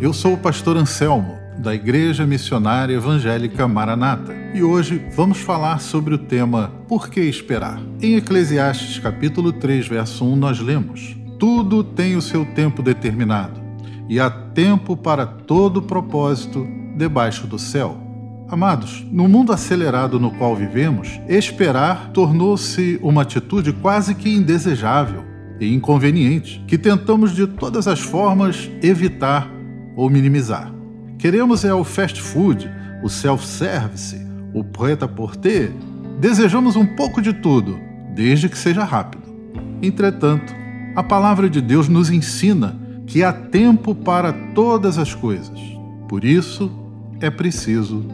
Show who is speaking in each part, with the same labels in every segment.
Speaker 1: Eu sou o pastor Anselmo, da Igreja Missionária Evangélica Maranata, e hoje vamos falar sobre o tema Por que esperar? Em Eclesiastes capítulo 3, verso 1, nós lemos: Tudo tem o seu tempo determinado, e há tempo para todo propósito debaixo do céu. Amados, no mundo acelerado no qual vivemos, esperar tornou-se uma atitude quase que indesejável e inconveniente, que tentamos de todas as formas evitar ou minimizar. Queremos é o fast food, o self-service, o prêt-à-porter. Desejamos um pouco de tudo, desde que seja rápido. Entretanto, a palavra de Deus nos ensina que há tempo para todas as coisas. Por isso, é preciso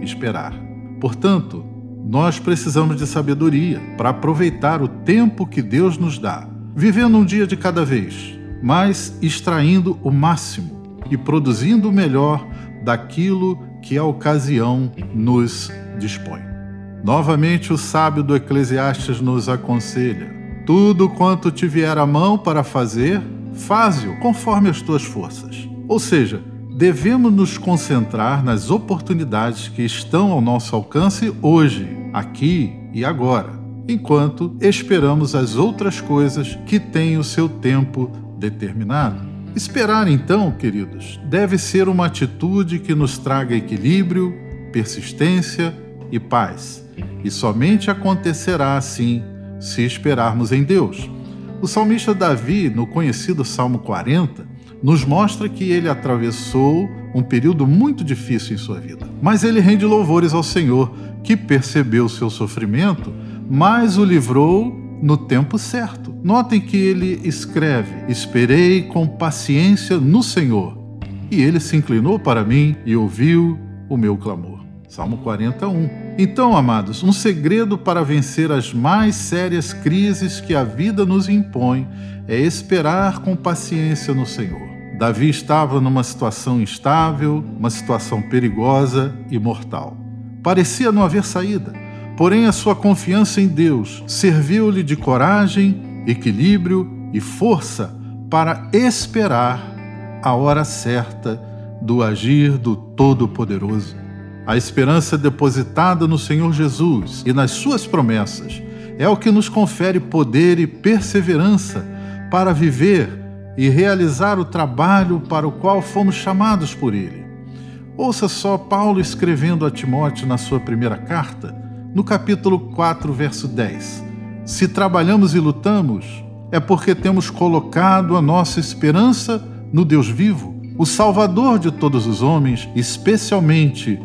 Speaker 1: esperar. Portanto, nós precisamos de sabedoria para aproveitar o tempo que Deus nos dá, vivendo um dia de cada vez, mas extraindo o máximo e produzindo o melhor daquilo que a ocasião nos dispõe. Novamente, o sábio do Eclesiastes nos aconselha: tudo quanto te vier à mão para fazer, faze-o conforme as tuas forças. Ou seja, devemos nos concentrar nas oportunidades que estão ao nosso alcance hoje, aqui e agora, enquanto esperamos as outras coisas que têm o seu tempo determinado. Esperar, então, queridos, deve ser uma atitude que nos traga equilíbrio, persistência e paz. E somente acontecerá assim se esperarmos em Deus. O salmista Davi, no conhecido Salmo 40, nos mostra que ele atravessou um período muito difícil em sua vida. Mas ele rende louvores ao Senhor, que percebeu seu sofrimento, mas o livrou no tempo certo. Notem que ele escreve: Esperei com paciência no Senhor, e ele se inclinou para mim e ouviu o meu clamor. Salmo 41. Então, amados, um segredo para vencer as mais sérias crises que a vida nos impõe é esperar com paciência no Senhor. Davi estava numa situação instável, uma situação perigosa e mortal. Parecia não haver saída, porém a sua confiança em Deus serviu-lhe de coragem, equilíbrio e força para esperar a hora certa do agir do Todo-Poderoso. A esperança depositada no Senhor Jesus e nas suas promessas é o que nos confere poder e perseverança para viver e realizar o trabalho para o qual fomos chamados por Ele. Ouça só Paulo escrevendo a Timóteo na sua primeira carta, no capítulo 4, verso 10. Se trabalhamos e lutamos, é porque temos colocado a nossa esperança no Deus vivo, o Salvador de todos os homens, especialmente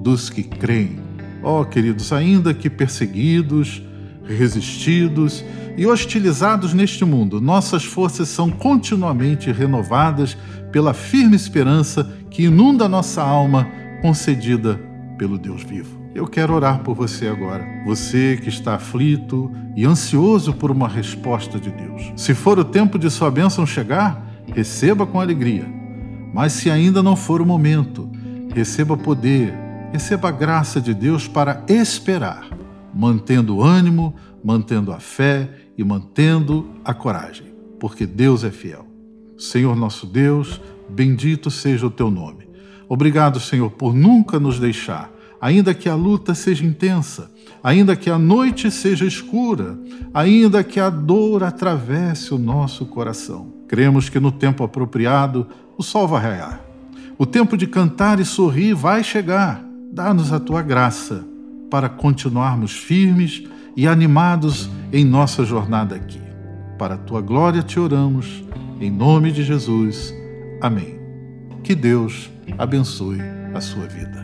Speaker 1: dos que creem. Ó oh, queridos, ainda que perseguidos, resistidos e hostilizados neste mundo, nossas forças são continuamente renovadas pela firme esperança que inunda nossa alma, concedida pelo Deus vivo. Eu quero orar por você agora, você que está aflito e ansioso por uma resposta de Deus. Se for o tempo de sua bênção chegar, receba com alegria. Mas se ainda não for o momento, receba poder, receba a graça de Deus para esperar mantendo o ânimo, mantendo a fé e mantendo a coragem, porque Deus é fiel. Senhor nosso Deus, bendito seja o teu nome. Obrigado, Senhor, por nunca nos deixar, ainda que a luta seja intensa, ainda que a noite seja escura, ainda que a dor atravesse o nosso coração. Cremos que no tempo apropriado o sol vai raiar. O tempo de cantar e sorrir vai chegar. Dá-nos a tua graça para continuarmos firmes e animados em nossa jornada aqui. Para a tua glória te oramos, em nome de Jesus. Amém. Que Deus abençoe a sua vida.